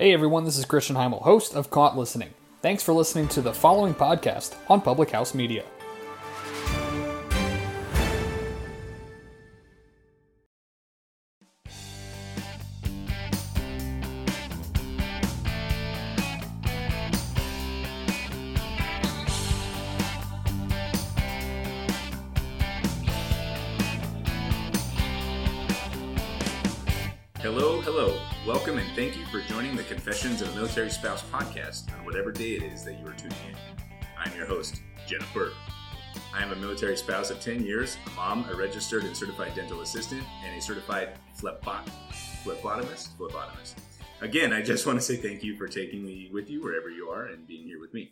Hey everyone, this is Christian Heimel, host of Caught Listening. Thanks for listening to the following podcast on Public House Media. Confessions of a Military Spouse podcast on whatever day it is that you are tuning in. I'm your host, Jennifer. I am a military spouse of 10 years, a mom, a registered and certified dental assistant, and a certified phlebot- phlebotomist. Phlebotomist. Again, I just want to say thank you for taking me with you wherever you are and being here with me.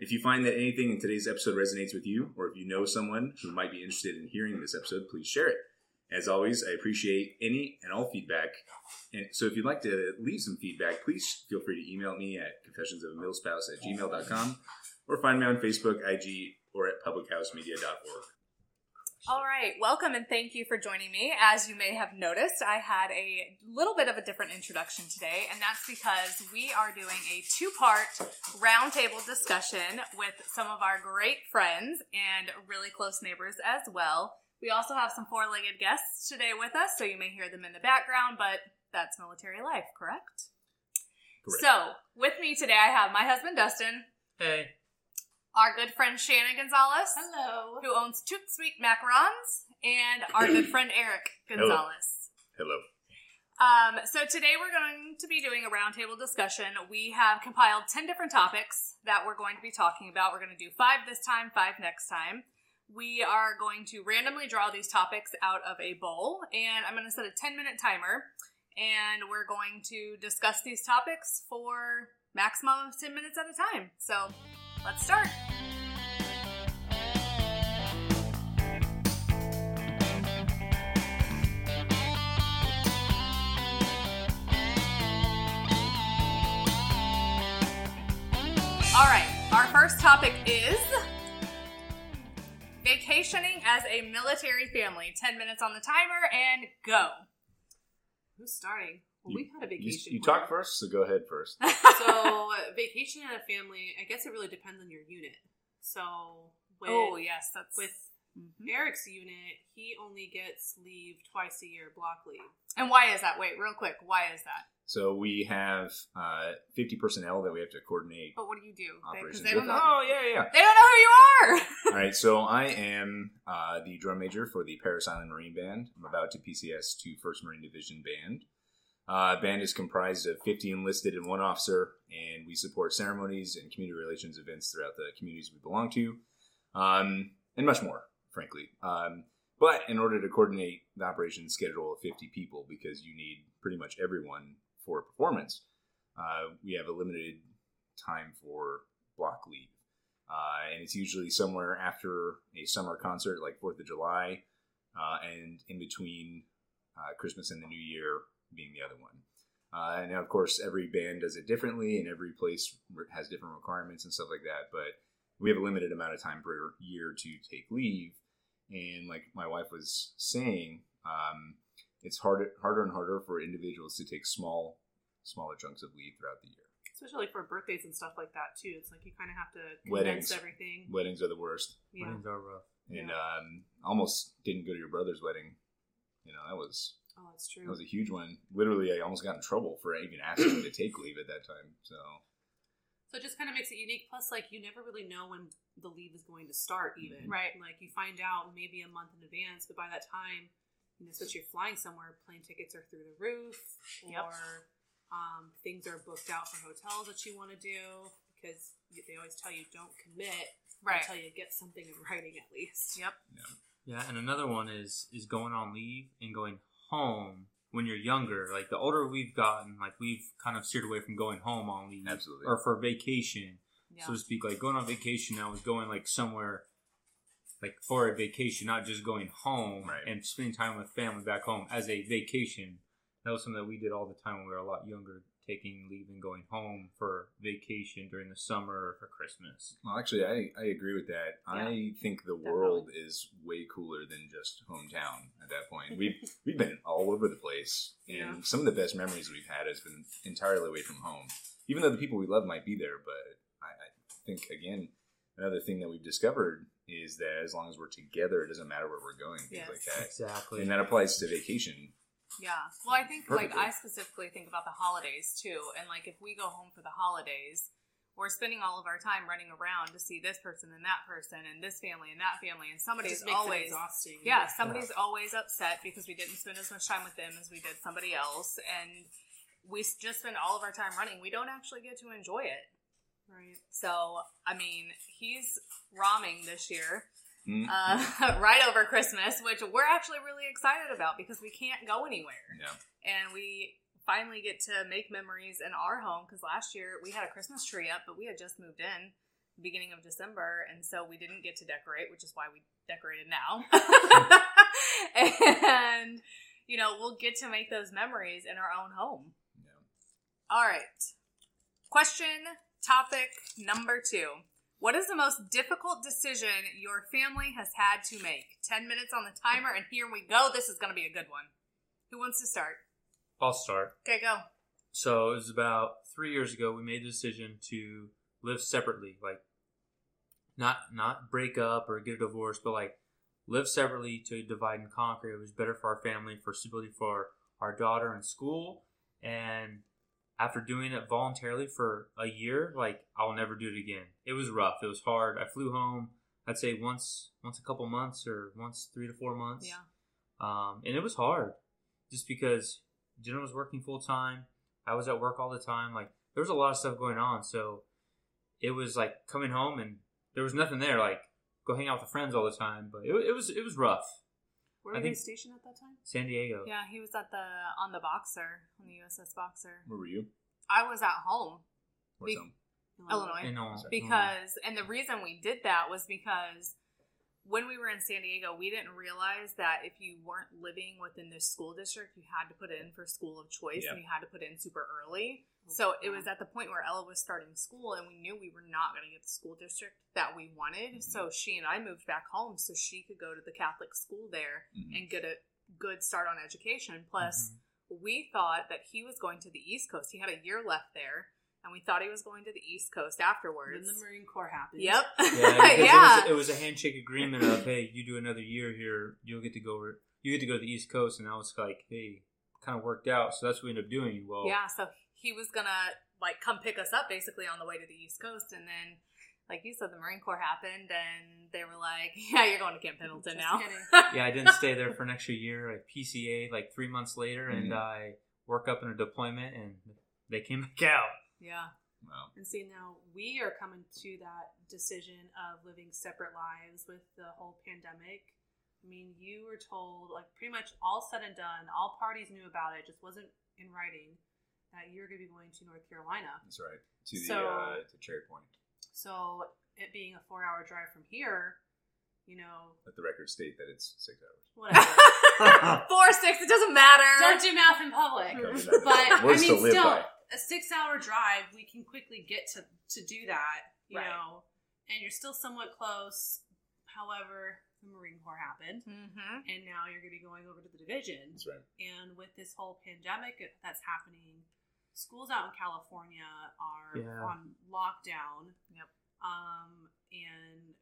If you find that anything in today's episode resonates with you, or if you know someone who might be interested in hearing this episode, please share it. As always, I appreciate any and all feedback. And so if you'd like to leave some feedback, please feel free to email me at confessionsofamillspouse at gmail.com or find me on Facebook, IG, or at publichousemedia.org. All right, welcome and thank you for joining me. As you may have noticed, I had a little bit of a different introduction today, and that's because we are doing a two part roundtable discussion with some of our great friends and really close neighbors as well. We also have some four legged guests today with us, so you may hear them in the background, but that's military life, correct? Correct. So, with me today, I have my husband Dustin, Hey. our good friend Shannon Gonzalez. Hello. who owns Toot Sweet Macarons, and our good friend Eric Gonzalez. Hello. Um, so today we're going to be doing a roundtable discussion. We have compiled 10 different topics that we're going to be talking about. We're going to do five this time, five next time. We are going to randomly draw these topics out of a bowl, and I'm going to set a 10 minute timer, and we're going to discuss these topics for maximum of 10 minutes at a time. So let's start. All right, our first topic is vacationing as a military family. 10 minutes on the timer and go. Who's starting? Well, You- we had a You, vacation. you plan. talk first, so go ahead first. So, vacation in a family, I guess it really depends on your unit. So, with, oh, yes, that's with Mhm. Eric's unit, he only gets leave twice a year, block leave. And why is that? Wait, real quick. Why is that? So we have uh, 50 personnel that we have to coordinate But what do you do? Because operations they, don't with. know. Oh, yeah, yeah. They don't know who you are. All right, so I am uh, the drum major for the Parris Island Marine Band. I'm about to PCS to First Marine Division Band. Uh, band is comprised of 50 enlisted and one officer, and we support ceremonies and community relations events throughout the communities we belong to, um, and much more, frankly. Um, but in order to coordinate the operation schedule of 50 people, because you need pretty much everyone for performance, uh, we have a limited time for block leave uh, and it's usually somewhere after a summer concert like Fourth of July, uh, and in between uh, Christmas and the New Year being the other one. Uh, and now, of course, every band does it differently, and every place has different requirements and stuff like that. But we have a limited amount of time per year to take leave, and like my wife was saying, um, it's harder harder and harder for individuals to take small smaller chunks of leave throughout the year. Especially like for birthdays and stuff like that, too. It's like you kind of have to Weddings. everything. Weddings are the worst. Yeah. Weddings are rough. and Yeah. um, almost didn't go to your brother's wedding. You know, that was Oh, that's true. that was a huge one. Literally, I almost got in trouble for even asking to take leave at that time. So So it just kind of makes it unique. Plus, like you never really know when the leave is going to start. Even Right. like you find out maybe a month in advance, but by that time, you know, especially if you're flying somewhere, plane tickets are through the roof, or Yep. um, things are booked out for hotels that you want to do because they always tell you don't commit Right. until you get something in writing at least. Yep. Yeah, and another one is is going on leave and going home when you're younger. Like the older we've gotten, like we've kind of steered away from going home on leave Absolutely. or for vacation, Yeah. so to speak. Like going on vacation now is going like somewhere like for a vacation, not just going home Right. and spending time with family back home as a vacation. that was something that we did all the time when we were a lot younger, taking leave and going home for vacation during the summer or for Christmas. Well, actually, I, I agree with that. I think the world is way cooler than just hometown at that point. We've we've been all over the place, and Yeah. some of the best memories we've had has been entirely away from home. Even though the people we love might be there, but I, I think again, another thing that we've discovered is that as long as we're together, it doesn't matter where we're going, things Yes. like that. Exactly. And that applies to vacation. Yeah. Well, I think like I specifically think about the holidays too, and like if we go home for the holidays, we're spending all of our time running around to see this person and that person and this family and that family, and It somebody's just makes it always exhausting. yeah, somebody's always upset because we didn't spend as much time with them as we did somebody else, and we just spend all of our time running. We don't actually get to enjoy it. Right. So, I mean, he's romming this year, Mm. uh, right over Christmas, which we're actually really excited about because we can't go anywhere. Yeah. And we finally get to make memories in our home because last year we had a Christmas tree up, but we had just moved in beginning of December, and so we didn't get to decorate, which is why we decorated now. and, you know, we'll get to make those memories in our own home. Yeah. All right. Question topic number two. What is the most difficult decision your family has had to make? 10 minutes on the timer, and here we go. This is going to be a good one. Who wants to start? I'll start. Okay, go. So it was about three years ago. We made the decision to live separately, like not not break up or get a divorce, but like live separately to divide and conquer. It was better for our family, for stability for our daughter in school, and after doing it voluntarily for a year, like I'll never do it again. It was rough. It was hard. I flew home. I'd say once once a couple months or once three to four months. Yeah. Um, and it was hard, just because Jenna was working full time. I was at work all the time. Like there was a lot of stuff going on, so it was like coming home and there was nothing there. Like go hang out with the friends all the time, but it, it was it was rough. Where I were think- you stationed at that time? San Diego. Yeah, he was at the on the Boxer, on the USS Boxer. Where were you? I was at home Where's Be- home? Illinois. And all, because and the reason we did that was because when we were in San Diego, we didn't realize that if you weren't living within this school district, you had to put in for school of choice Yeah. and you had to put in super early. Oh, So it was at the point where Ella was starting school and we knew we were not going to get the school district that we wanted. So she and I moved back home so she could go to the Catholic school there Mhm. and get a good start on education. Plus, Mhm. we thought that he was going to the East Coast. He had a year left there, and we thought he was going to the East Coast afterwards. When the Marine Corps happened. Yep. Yeah, yeah. It, was, it was a handshake agreement of hey, you do another year here, you'll get to go. over- You get to go to the East Coast, and I was like, hey, kind of worked out. So that's what we ended up doing. Well, yeah. So he was gonna like come pick us up basically on the way to the East Coast, and then, like you said, the Marine Corps happened, and they were like, "Yeah, you're going to Camp Pendleton Just now." yeah, I didn't stay there for an extra year. Like PCA, like three months later, and Mhm. I work up in a deployment, and they came back out. yeah. Wow. And see, now we are coming to that decision of living separate lives with the whole pandemic. I mean, you were told, like, pretty much all said and done, all parties knew about it, just wasn't in writing, that you're going to be going to North Carolina. That's right. To the So- uh, to Cherry Point. So, it being a four hour drive from here, you know, Let the record state that it's six hours. whatever. Four six. It doesn't matter. Don't do math in public. Okay, that- But I mean, still, by. a six-hour drive, we can quickly get to to do that, you Right. know, and you're still somewhat close. However, the Marine Corps happened, Mm-hmm. and now you're going to be going over to the division. That's right. And with this whole pandemic that's happening, schools out in California are Yeah. on lockdown. Yep. Um, and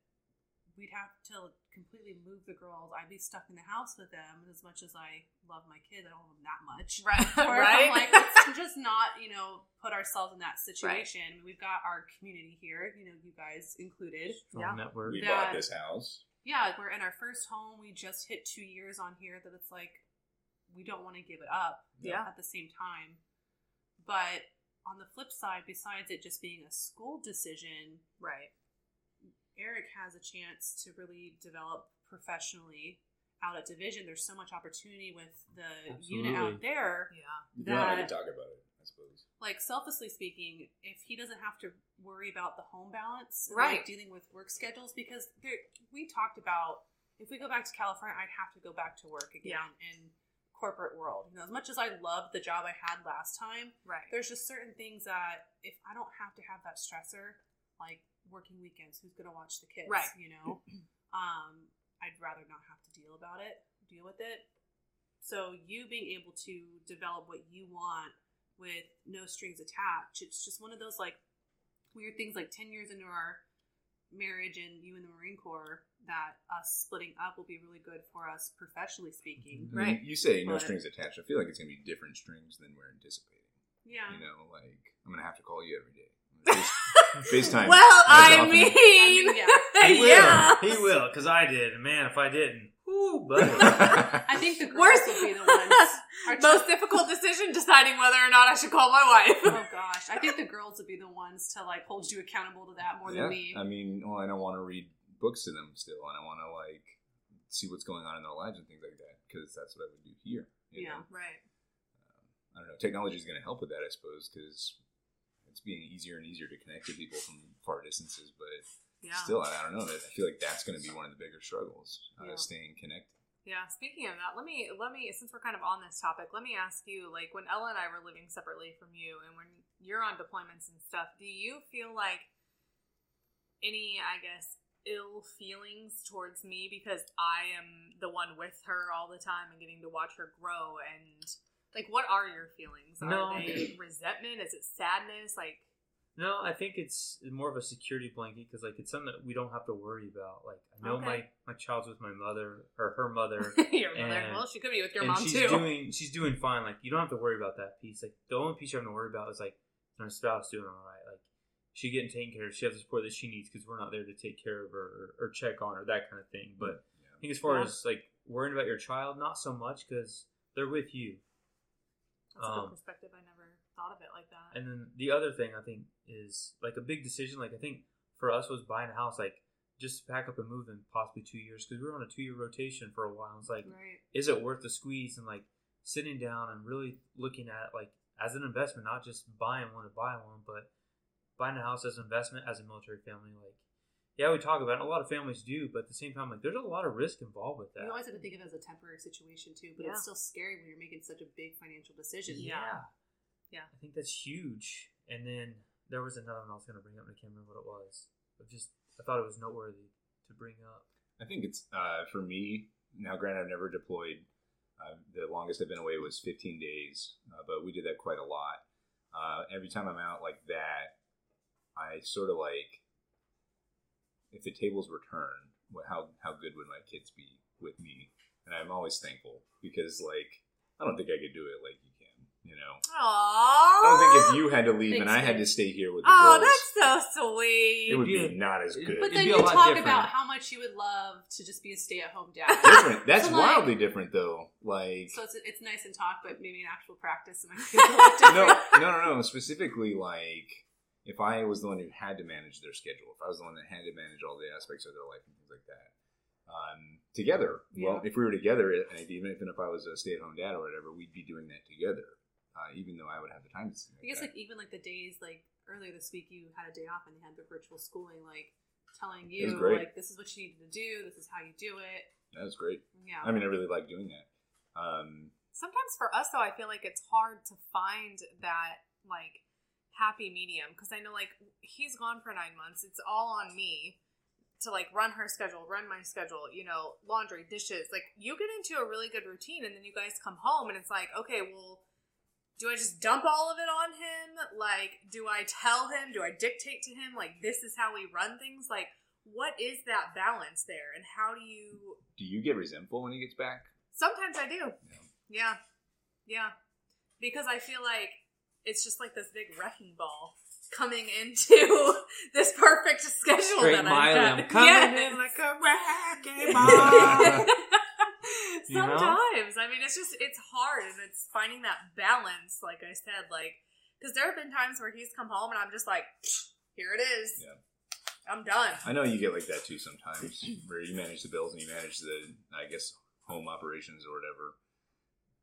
we'd have to completely move the girls. I'd be stuck in the house with them. And as much as I love my kids, I don't love them that much. Right. Or right. I'm like, let's just not, you know, put ourselves in that situation. We've got our community here, you know, you guys included. Strong Yeah. network. We That- bought this house. Yeah, we're in our first home. We just hit two years on here that it's like we don't want to give it up Yeah. at the same time. But on the flip side, besides it just being a school decision, right. Eric has a chance to really develop professionally out at division. There's so much opportunity with the unit out there. Yeah. You and I That- could talk about it, I suppose. Like selflessly speaking, if he doesn't have to worry about the home balance, and, Right. like dealing with work schedules, because there, we talked about if we go back to California, I'd have to go back to work again, Yeah. and corporate world. You know, as much as I loved the job I had last time, right. there's just certain things that if I don't have to have that stressor, like working weekends, who's gonna watch the kids? Right. You know, um, I'd rather not have to deal about it, deal with it. So you being able to develop what you want with no strings attached, it's just one of those like weird things. Like ten years into our marriage and you in the Marine Corps, that us splitting up will be really good for us professionally speaking. I mean, Right. You say no strings attached. I feel like it's gonna be different strings than we're anticipating. Yeah. You know, like I'm gonna have to call you every day. Face- FaceTime. Well, as I often- mean, yeah. He will. yeah. He will, because I did. Man, if I didn't, whoo, buddy. I think the Worst, will be the ones. Our most difficult decision deciding whether or not I should call my wife. oh gosh, I think the girls would be the ones to like hold you accountable to that more yeah. than me. I mean, well, I don't want to read books to them still, and I want to like see what's going on in their lives and things like that because that's what I would do here. Yeah. know? right. I don't know. Technology is going to help with that, I suppose, because it's being easier and easier to connect to people from far distances. But Yeah. still, I, I don't know. I feel like that's going to be one of the bigger struggles, uh, Yeah. staying connected. Yeah, speaking of that, let me let me since we're kind of on this topic, let me ask you like when Ella and I were living separately from you and when you're on deployments and stuff, do you feel like any, I guess, ill feelings towards me because I am the one with her all the time and getting to watch her grow and like what are your feelings? Are No. they resentment? Is it sadness? Like No, I think it's more of a security blanket because like it's something that we don't have to worry about. Like I know Okay. my my child's with my mother or her mother, your mother. Well, she could be with your and mom she's too. doing she's doing fine. Like you don't have to worry about that piece. Like the only piece you have to worry about is like is my spouse doing all right. Like she getting taken care of. She has the support that she needs because we're not there to take care of her or, or check on her that kind of thing. But I think as far Yeah. as like worrying about your child, not so much because they're with you. That's a good um, perspective. I never thought of it like that. And then the other thing I think is like a big decision. Like I think for us was buying a house. Like just to pack up and move in possibly two years because we were on a two year rotation for a while. It's like, right. is it worth the squeeze? And like sitting down and really looking at like as an investment, not just buying one to buy one, but buying a house as an investment as a military family. Like, yeah, we talk about it. A lot of families do, but at the same time, like there's a lot of risk involved with that. You always have to think of it as a temporary situation too, but Yeah. it's still scary when you're making such a big financial decision. Yeah. Yeah. I think that's huge. And then there was another one I was going to bring up, and I can't remember what it was. But just I thought it was noteworthy to bring up. I think it's uh, for me now. Granted, I've never deployed. Uh, the longest I've been away was 15 days, uh, but we did that quite a lot. Uh, every time I'm out like that, I sort of like if the tables were turned, how how good would my kids be with me? And I'm always thankful because like I don't think I could do it like you can. You know, Aww. I don't think if you had to leave and I had to stay here with the kids. Oh, girls, that's so sweet. it would be not as good. But It'd then be a you lot talk different. about how much you would love to just be a stay-at-home dad. different. That's So, like- wildly different, though. Like So it's, it's nice in talk, but maybe in actual practice, it might be a little different. no, no, no, no. Specifically, like if I was the one who had to manage their schedule, if I was the one that had to manage all the aspects of their life and things like that, um, together. Well, if we were together, and even even if I was a stay-at-home dad or whatever, we'd be doing that together. Uh, even though I would have the time to. I guess that. like even like the days like earlier this week you had a day off and they had the virtual schooling like telling you like this is what you needed to do, this is how you do it. that was great. Yeah. I mean, I really like doing that. Um, Sometimes for us though, I feel like it's hard to find that like happy medium because I know like he's gone for nine months. It's all on me to like run her schedule, run my schedule. You know, laundry, dishes. Like you get into a really good routine, and then you guys come home, and it's like, okay, well. Do I just dump all of it on him? Like, do I tell him? Do I dictate to him? Like, this is how we run things? Like, what is that balance there? And how do you do you get resentful when he gets back? Sometimes I do. Yeah. Yeah. Yeah. Because I feel like it's just like this big wrecking ball coming into this perfect schedule Straight that I've I'm coming Yes. in like a wrecking ball. You know? Sometimes. I mean, it's just, it's hard and it's finding that balance, like I said, like, because there have been times where he's come home and I'm just like, here it is. Yeah. I'm done. I know you get like that too sometimes, where you manage the bills and you manage the, I guess, home operations or whatever.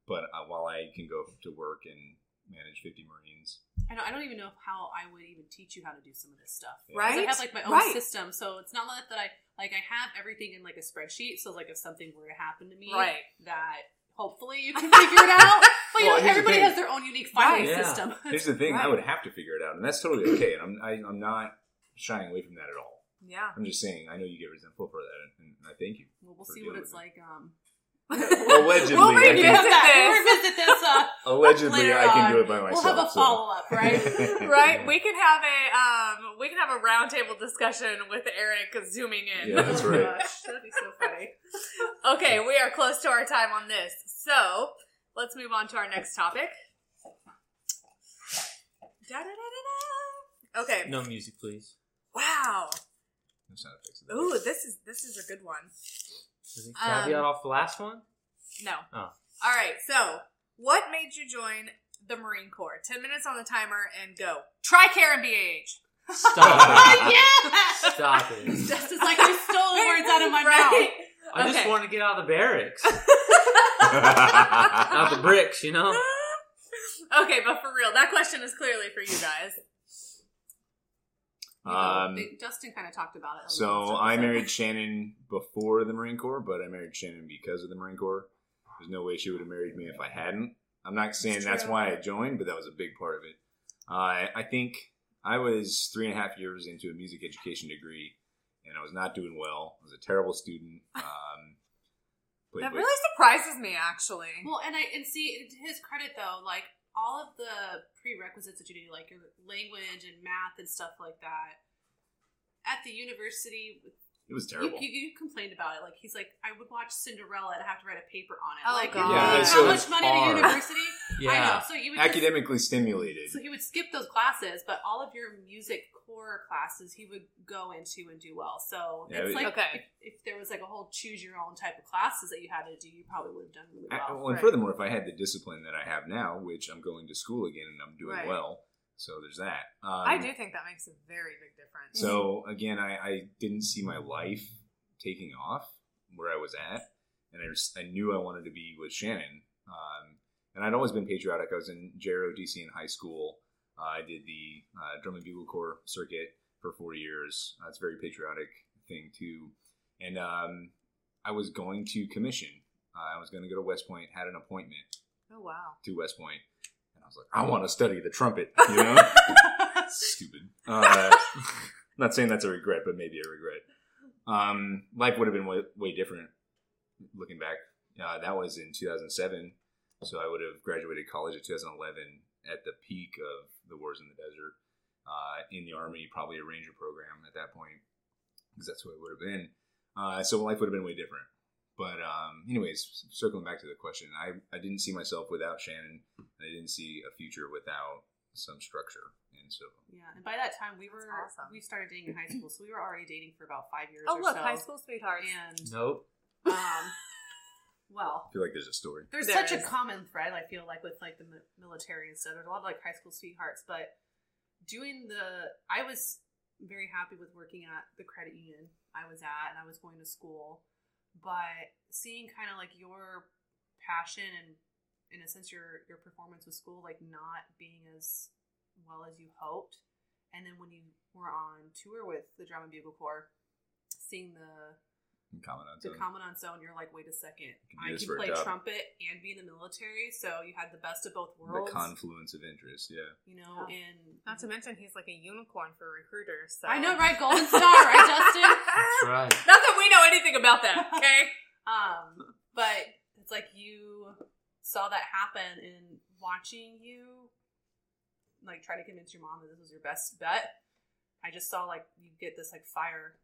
But uh, while I can go to work and manage 50 Marines, I don't, I don't even know how I would even teach you how to do some of this stuff. Yeah. 'Cause Right? I have like my own Right. system, so it's not like that I like I have everything in like a spreadsheet. So like if something were to happen to me, Right. that hopefully you can figure it out. But you know, here's the everybody has their own unique filing Right, yeah. system. Here's the thing: I would have to figure it out, and that's totally okay. And I'm I, I'm not shying away from that at all. Yeah. I'm just saying I know you get resentful for that, and I thank you. Well, we'll see what it's like. Um, Allegedly, We'll I revisit can, we'll this. revisit this. Uh, allegedly later I can on. do it by myself. we'll have a so- follow up, right? right? We can have a um, we can have a roundtable discussion with Eric zooming in. Yeah, that's Oh right. gosh, that'd be so funny. Okay, we are close to our time on this, so let's move on to our next topic. Da-da-da-da-da. Okay. No music, please. Wow. No sound effects. Ooh, this is this is a good one. Is it Um, caveat off the last one? No. Oh. All right. So, what made you join the Marine Corps? Ten minutes on the timer and go. Tricare and BAH. Stop it. yes! Stop it. Just as like you stole words out of my Right? I just Okay. want to get out of the barracks. out the bricks, you know? okay, but for real, that question is clearly for you guys. Mouth. Um, You know, Dustin kind of talked about it. So I married Shannon before the Marine Corps, but I married Shannon because of the Marine Corps. There's no way she would have married me if I hadn't. I'm not saying It's that's true. why I joined, but that was a big part of it. Uh, I think I was three and a half years into a music education degree, and I was not doing well. I was a terrible student. Um, played That with- really surprises me, actually. Well, and I and see to his credit though, like all of the prerequisites that you do, like your language and math and stuff like that, at the university, it was terrible. you, you complained about it. Like he's like, I would watch Cinderella and I have to write a paper on it. Oh, like, God. you're Yeah, so how much money at a hard. university? I know. Yeah. So you would just- Academically stimulated. so he would skip those classes, but all of your music core classes he would go into and do well. So Yeah, it's it- like Okay. if, if there was like a whole choose your own type of classes that you had to do, you probably would have done really I- well. well, and Right. furthermore, if I had the discipline that I have now, which I'm going to school again and I'm doing Right. well, so there's that. Um, I do think that makes a very big difference. So again, I, I didn't see my life taking off where I was at, and I, just, I knew I wanted to be with Shannon. Um, and I'd always been patriotic. I was in JROTC in high school. Uh, I did the uh, drum and bugle corps circuit for four years. That's a very patriotic thing too. And um, I was going to commission. Uh, I was going to go to West Point. Had an appointment oh wow. to West Point, was like, I want to study the trumpet. You know. stupid. Uh, not saying that's a regret, but maybe a regret. Um, life would have been way, way different looking back. Uh, that was in 2007, so I would have graduated college in 2011 at the peak of the wars in the desert. Uh, in the army, probably a ranger program at that point, because that's what it would have been. Uh, so life would have been way different. But um, anyways, circling back to the question, I, I didn't see myself without Shannon. I didn't see a future without some structure, and so Yeah, and by that time we were awesome. we started dating in high school, so we were already dating for about five years. Oh or look, so. high school sweethearts. and Nope. um, well, I feel like there's a story. there's There such is. a common thread. I feel like with like the military and stuff. There's a lot of like high school sweethearts, but doing the I was very happy with working at the credit union I was at, and I was going to school, but seeing kind of like your passion and in a sense your your performance with school like not being as well as you hoped and then when you were on tour with the drum and bugle corps seeing the Commandant the zone. Commandant's Own you're like wait a second Can i can play trumpet and be in the military so you had the best of both worlds. the confluence of interest. Yeah, you know Yeah. and Not to mention, he's like a unicorn for recruiters. So. i know right golden star right justin That's right. Not that we know anything about that. Okay. Um, but it's like you saw that happen and watching you like try to convince your mom that this was your best bet. I just saw like you get this like fire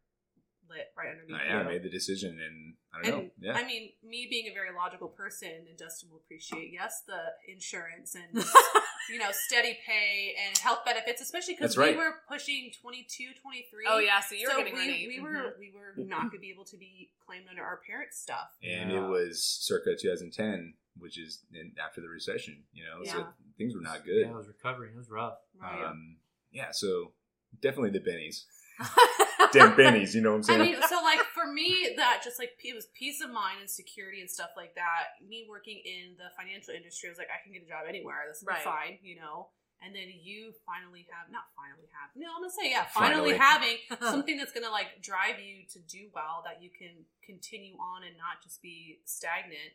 lit right underneath I, yeah, I made the decision, and I don't and know. Yeah, I mean, me being a very logical person, and Dustin will appreciate yes the insurance and you know steady pay and health benefits, especially because right. we were pushing 22, 23. Oh yeah, so you were so getting we, ready. we were we were not going to be able to be claimed under our parents' stuff. and Yeah. it was circa 2010, which is in, after the recession. You know, so things were not good. Yeah, I was recovering. It was rough. Right. Um, yeah, so definitely the bennies, damn bennies. You know what I'm saying I saying? mean, so like for me, that just like it was peace of mind and security and stuff like that. Me working in the financial industry, I was like, I can get a job anywhere. This will Right. fine, you know. And then you finally have, not finally have, no, I'm gonna say, yeah, finally, Finally. having something that's gonna like drive you to do well, that you can continue on and not just be stagnant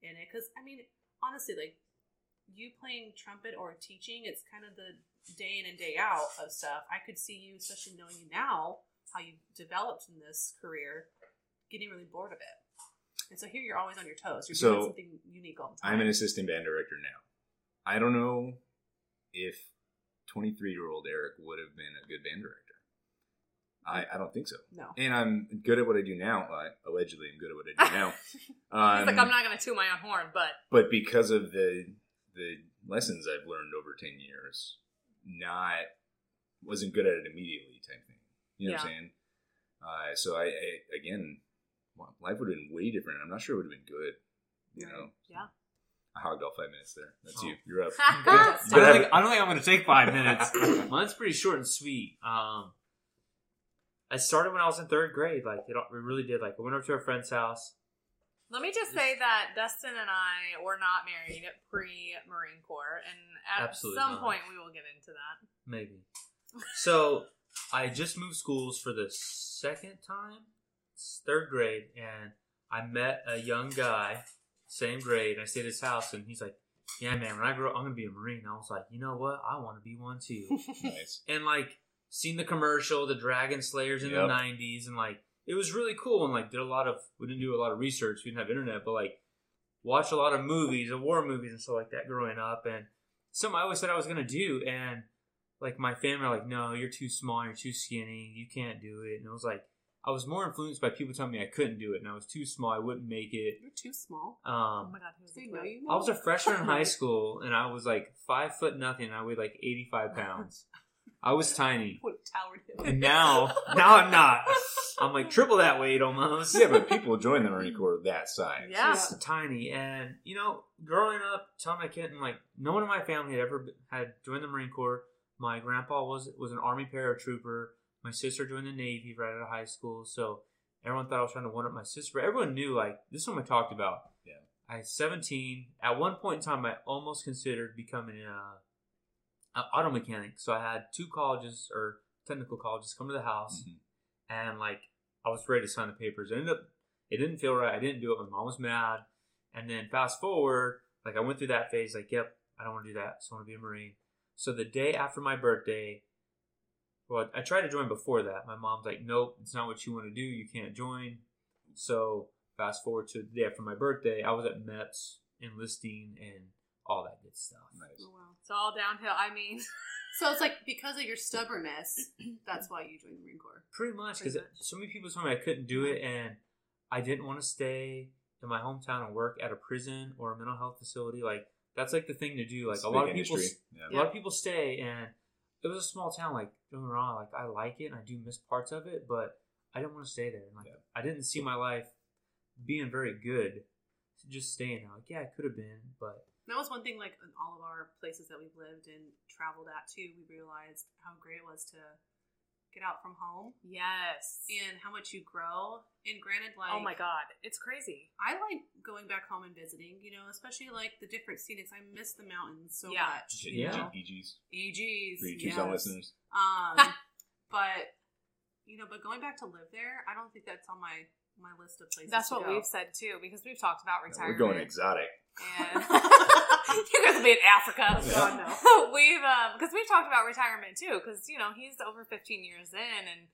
in it because I mean, honestly, like you playing trumpet or teaching, it's kind of the day in and day out of stuff. I could see you, especially knowing you now, how you've developed in this career, getting really bored of it. And so here you're always on your toes. You're So, doing something unique all the time. I'm an assistant band director now. I don't know if 23 year old Eric would have been a good band director. I, I don't think so. no. And I'm good at what I do now. Uh, allegedly, I'm good at what I do now. Um, He's like, I'm not going to toot my own horn, but but because of the the lessons I've learned over 10 years, not wasn't good at it immediately type thing. You know what I'm saying? Uh, so I, I again, life would have been way different. I'm not sure it would have been good. You know, yeah. I hogged all five minutes there. That's Oh. you. You're up. I don't, think, I don't think I'm going to take five minutes. Mine's pretty short and sweet. Um, I started when I was in third grade. Like it, it really did. Like I went over to a friend's house. Let me just say that Dustin and I were not married pre Marine Corps, and at Absolutely some not. point we will get into that. maybe. So I just moved schools for the second time, It's third grade, and I met a young guy, same grade. I stayed at his house, and he's like, "Yeah, man, when I grow up, I'm gonna be a marine." I was like, "You know what? I want to be one too." nice. and like seen the commercial, the Dragon Slayers in Yep. the '90s, and like it was really cool. And like did a lot of we didn't do a lot of research, we didn't have internet, but like watched a lot of movies, of war movies and stuff like that growing up, and something I always said I was gonna do, and like my family are like, no, you're too small, you're too skinny, you can't do it, and it was like. I was more influenced by people telling me I couldn't do it, and I was too small. I wouldn't make it. You're too small. Oh Um, my god, who was Say it? no, you I was a freshman in high school, and I was like five foot nothing, and I weighed like eighty five pounds. I was tiny. Would have towered him. And now, now I'm not. I'm like triple that weight almost. Yeah, but people join the Marine Corps that size. Yeah. Just tiny. And you know, growing up, telling my kid, and like no one in my family had ever been- had joined the Marine Corps. My grandpa was was an Army paratrooper. My sister joined the Navy right out of high school. So everyone thought I was trying to one up my sister. But everyone knew like this is what I talked about. Yeah. I was 17. At one point in time, I almost considered becoming a, a auto mechanic. So I had two colleges or technical colleges come to the house, Mhm. and like I was ready to sign the papers. It ended up, it didn't feel right. I didn't do it. My mom was mad. And then fast forward, like I went through that phase. Like, yep, I don't want to do that. So I want to be a marine. So the day after my birthday, well, I tried to join before that. My mom's like, nope, it's not what you want to do. You can't join. So fast forward to the day after my birthday, I was at MEPS enlisting and all that good stuff. Nice. Oh, wow. It's all downhill. I mean, So it's like because of your stubbornness, that's why you joined the Marine Corps. Pretty much, because so many people told me I couldn't do it, and I didn't want to stay in my hometown and work at a prison or a mental health facility. Like that's like the thing to do. Like It's a lot of people. Yeah. a lot of people stay, and it was a small town. Like don't get me wrong, like I like it and I do miss parts of it, but I didn't want to stay there. And, like Yeah. I didn't see my life being very good. Just staying there. Like yeah, it could have been, but That was one thing, like in all of our places that we've lived and traveled at too. We realized how great it was to get out from home yes. and how much you grow. And granted, like oh my god, it's crazy. I like going back home and visiting. You know, especially like the different scenics. I miss the mountains so Yeah. much. You Yeah. know? EGs EGs. for you yes. Tucson listeners. Um, but you know, but going back to live there, I don't think that's on my my list of places. That's to what go. we've said too, because we've talked about Yeah, retirement. We're going exotic. And you guys will be in Africa. God, no. we've um because we've talked about retirement too, because you know he's over 15 years in, and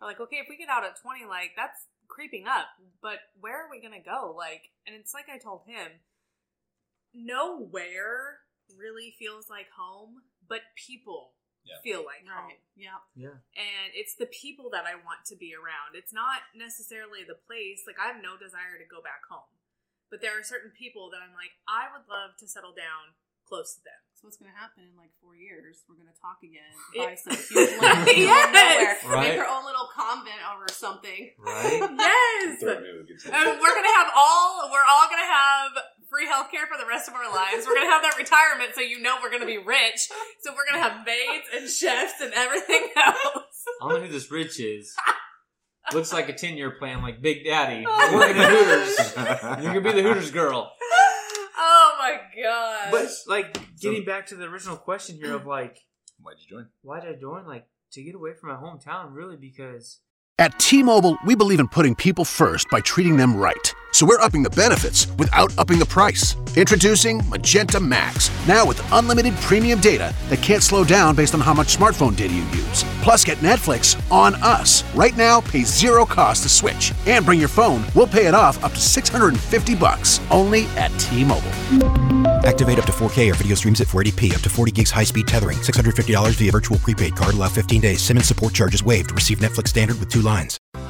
we're like, okay, if we get out at 20, like that's creeping up. But where are we gonna go? Like, and it's like I told him, nowhere really feels like home, but people Yeah. feel like home. Yeah. yeah, and it's the people that I want to be around. It's not necessarily the place. Like I have no desire to go back home, but there are certain people that I'm like, I would love to settle down close to them. So what's going to happen in like four years? We're going to talk again. It- Buy some huge land in the middle of Yes! nowhere, Right. Make our own little convent over something. right. yes, Throw me with a good sense. and we're gonna have all. We're all gonna have free healthcare for the rest of our lives. We're gonna have that retirement, so you know we're gonna be rich. So we're gonna have maids and chefs and everything else. I don't know who this rich is. Looks like a ten year plan, like Big Daddy. Working at Hooters. You're gonna be the Hooters girl. Oh my god! But like getting back to the original question here of like, Why'd you join? why did I join? Like to get away from my hometown, really, because At T Mobile, we believe in putting people first by treating them right. So we're upping the benefits without upping the price. Introducing Magenta Max, now with unlimited premium data that can't slow down based on how much smartphone data you use. Plus, get Netflix on us. Right now, pay zero cost to switch. And bring your phone, we'll pay it off up to 650 bucks only at T Mobile. Activate up to 4K or video streams at 480p, up to 40 gigs high speed tethering, $650 via virtual prepaid card, allow 15 days. SIM and support charges waived. Receive Netflix standard with two lines.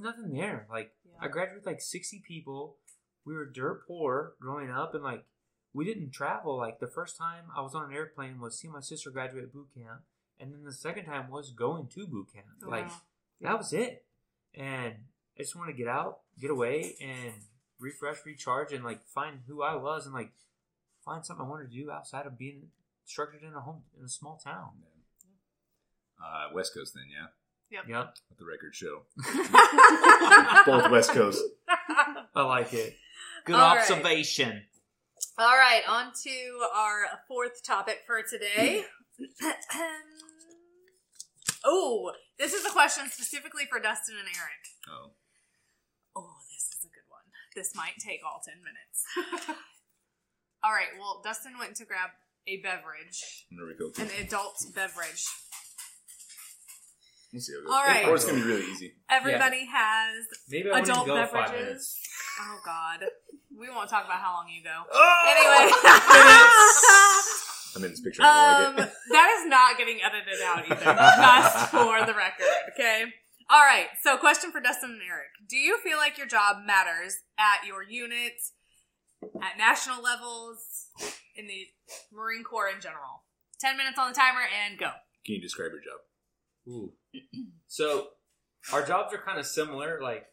Was nothing there. Like I graduated with like sixty people. We were dirt poor growing up, and like we didn't travel. Like the first time I was on an airplane was seeing my sister graduate boot camp, and then the second time was going to boot camp. Like that was it. And I just want to get out, get away, and refresh, recharge, and like find who I was, and like find something I wanted to do outside of being structured in a home in a small town. Uh, West Coast, then, yeah. Yep. Yep, Let the record show. Both West Coast. I like it. Good All right. observation. All right, on to our fourth topic for today. oh, this is a question specifically for Dustin and Eric. Oh. Oh, this is a good one. This might take all 10 minutes. all right, well, Dustin went to grab a beverage, There we go. an adult beverage. We'll see how it. All right. Or it's going to be really easy. Everybody has Maybe I adult go beverages. minutes. Oh, God. We won't talk about how long you go. Oh! Anyway. I'm in this picture. Um, like that is not getting edited out either. Just for the record, okay? All right. So, question for Dustin and Eric: Do you feel like your job matters at your unit, at national levels, in the Marine Corps in general? Ten minutes on the timer and go. Can you describe your job? Ooh. So our jobs are kind of similar, like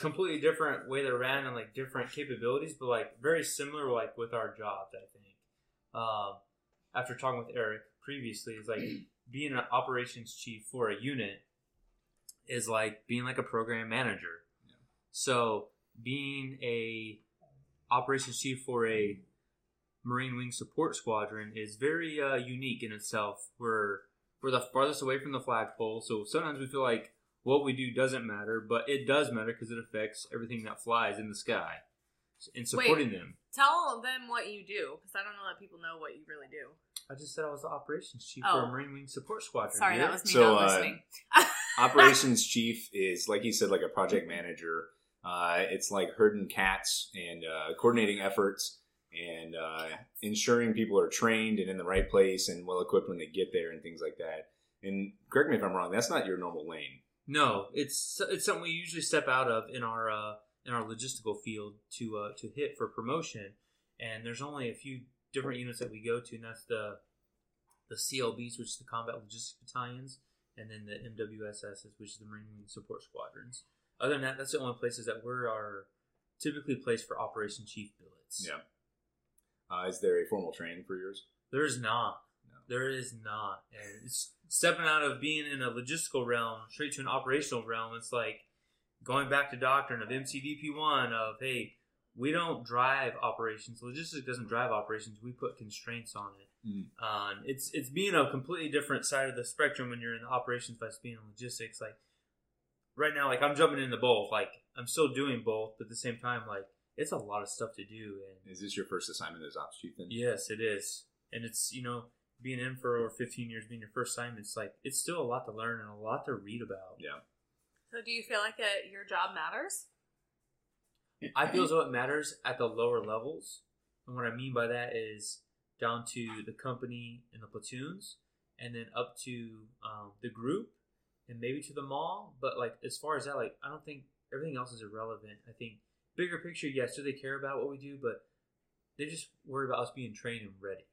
completely different way they're ran and like different capabilities, but like very similar, like with our jobs. I think. Um, after talking with Eric previously, is like being an operations chief for a unit is like being like a program manager. So being a operations chief for a Marine Wing Support Squadron is very uh, unique in itself. We're we're the farthest away from the flagpole, so sometimes we feel like what we do doesn't matter, but it does matter because it affects everything that flies in the sky. and supporting Wait. them, Tell them what you do, because I don't know that people know what you really do. I just said I was the operations chief for Oh. a Marine Wing Support Squadron. Sorry, yeah? that was me So, not uh, listening. Operations chief is, like you said, like a project manager. Uh, it's like herding cats and uh, coordinating efforts and uh, ensuring people are trained and in the right place and well equipped when they get there and things like that. And correct me if I'm wrong. That's not your normal lane. No, it's it's something we usually step out of in our uh, in our logistical field to uh, to hit for promotion. And there's only a few different units that we go to, and that's the the CLBs, which is the Combat Logistics Battalions, and then the MWSSs, which is the Marine Wing Support Squadrons. Other than that, that's the only places that we're are typically placed for Operation Chief billets. Yeah. Uh, is there a formal training for yours? There is not. No. There is not. And it's stepping out of being in a logistical realm straight to an operational realm. It's like going back to doctrine of MCDP one of hey, we don't drive operations. Logistics doesn't drive operations. We put constraints on it. Mm. Uh, it's it's being a completely different side of the spectrum when you're in the operations versus being in logistics. Like right now, like I'm jumping into both. Like I'm still doing both, but at the same time, like it's a lot of stuff to do. And Is this your first assignment as ops chief then? Yes, it is, and it's you know being in for over 15 years, being your first assignment, it's like it's still a lot to learn and a lot to read about. Yeah. So, do you feel like uh your job matters? I feel as though it matters at the lower levels, and what I mean by that is down to the company and the platoons, and then up to um, the group, and maybe to the MAW. But like as far as that, like I don't think everything else is irrelevant. I think bigger picture, yes, do they care about what we do, but they just worry about us being trained and ready.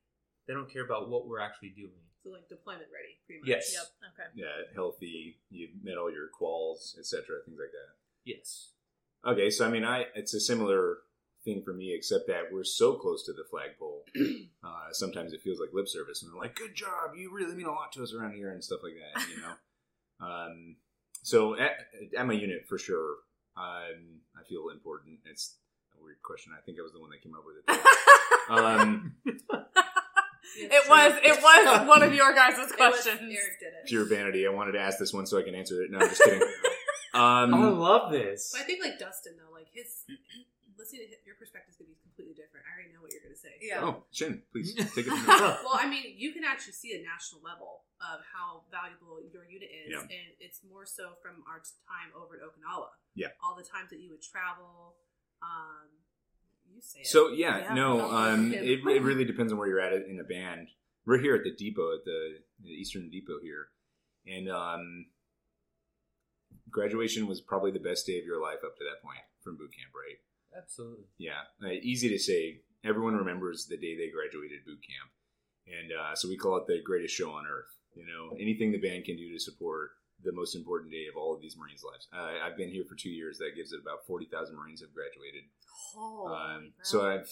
They don't care about what we're actually doing. So like deployment ready, pretty much. Yes. Yep. Okay. Yeah, healthy. You met all your quals, etc. Things like that. Yes. Okay, so I mean, I it's a similar thing for me, except that we're so close to the flagpole. uh, sometimes it feels like lip service, and they're like, "Good job, you really mean a lot to us around here," and stuff like that. You know. um, so at, at my unit, for sure, um, I feel important. It's a weird question. I think I was the one that came up with it. um, It was it was one of your guys' questions. Eric did it. pure vanity. I wanted to ask this one so I can answer it. No, I'm just kidding. Um, I love this. But I think like Dustin though, like his listening to his, your perspective is gonna be completely different. I already know what you're gonna say. Yeah. Oh, Shin, please take it from here. Well, I mean, you can actually see a national level of how valuable your unit is, Yeah. and it's more so from our time over at Okinawa. Yeah. All the times that you would travel. Um, you say it. So yeah, Yeah. no, um, it, it really depends on where you're at in a band. We're here at the depot at the, the Eastern Depot here, and um, graduation was probably the best day of your life up to that point from boot camp, right? Absolutely. Yeah, uh, easy to say. Everyone remembers the day they graduated boot camp, and uh, so we call it the greatest show on earth. You know, anything the band can do to support the most important day of all of these Marines' lives. Uh, I've been here for two years. That gives it about forty thousand Marines have graduated. Holy Um, so I've,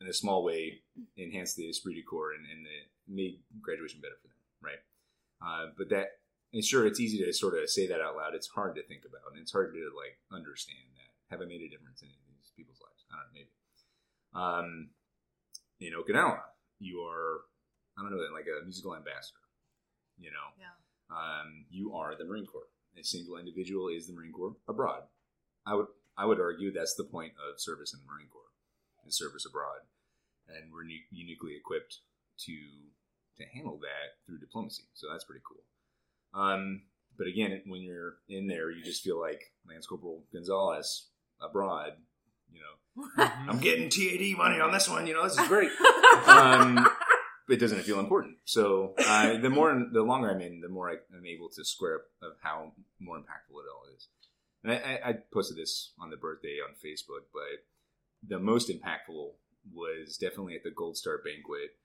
in a small way, enhanced the esprit de corps and, and the, made graduation better for them, right? Uh, but that, and sure, it's easy to sort of say that out loud. It's hard to think about, and it's hard to like understand that. Have I made a difference in any of these people's lives? I don't know, maybe. Um, in Okinawa, you are, I don't know, like a musical ambassador. You know, Yeah. um, you are the Marine Corps. A single individual is the Marine Corps abroad. I would I would argue that's the point of service in the Marine Corps, is service abroad, and we're uniquely equipped to to handle that through diplomacy. So that's pretty cool. Um, but again, when you're in there, you just feel like Lance Corporal Gonzalez abroad. You know, I'm getting TAD money on this one. You know, this is great. um, it doesn't feel important. So uh, the more, the longer I'm in, the more I, I'm able to square up of how more impactful it all is. And I, I, posted this on the birthday on Facebook, but the most impactful was definitely at the Gold Star banquet